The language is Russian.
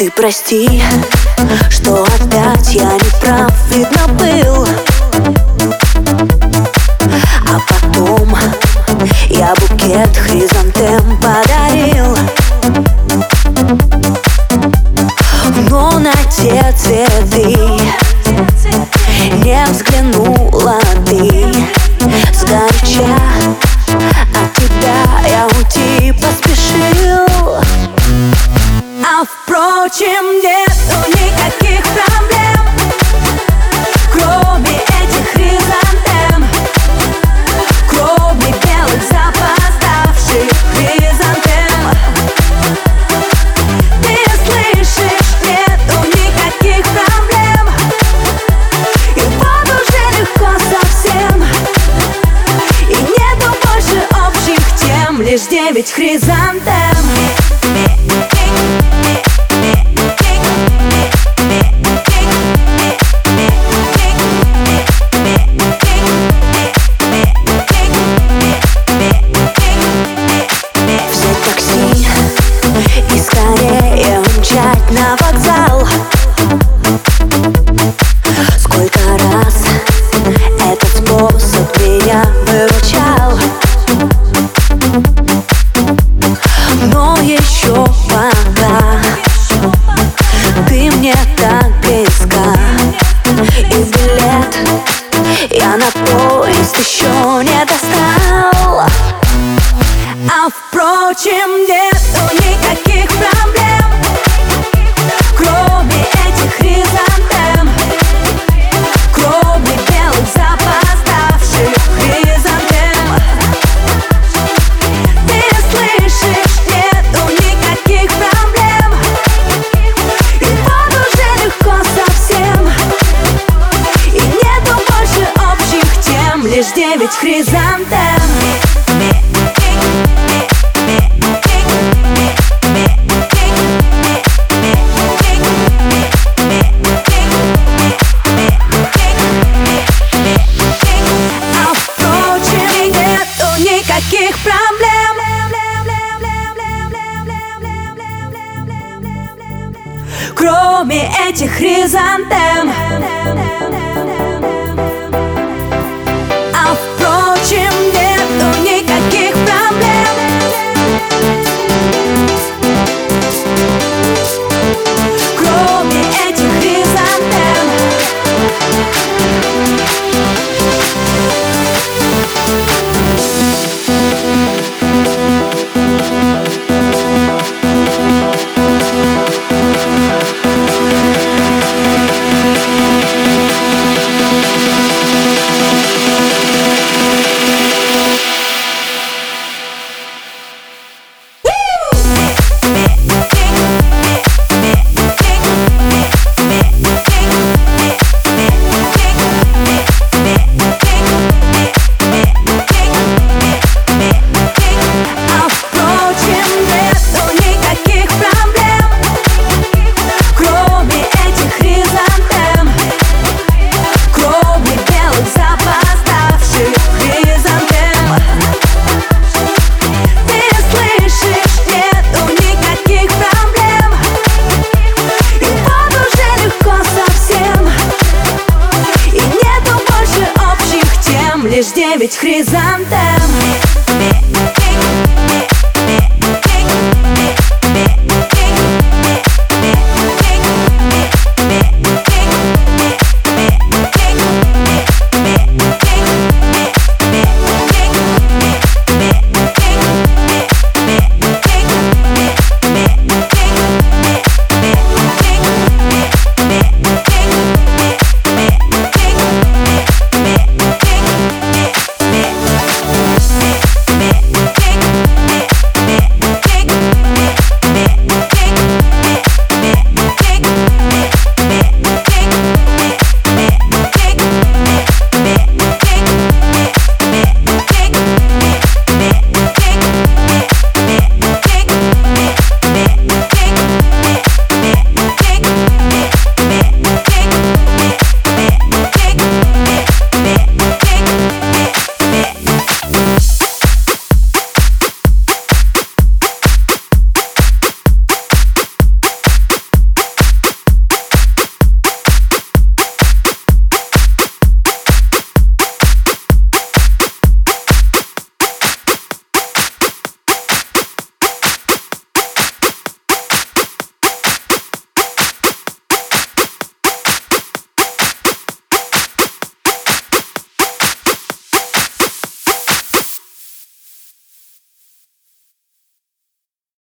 Ты прости, что опять я не прав, видно был. А потом я букет хризантем подарил Впрочем, нету никаких проблем Кроме этих хризантем Кроме белых запоздавших хризантем. Ты слышишь, нету никаких проблем И вот уже легко совсем И нету больше общих тем Лишь девять хризантем Я никаких проблем. Кроме этих хризантем Хризантем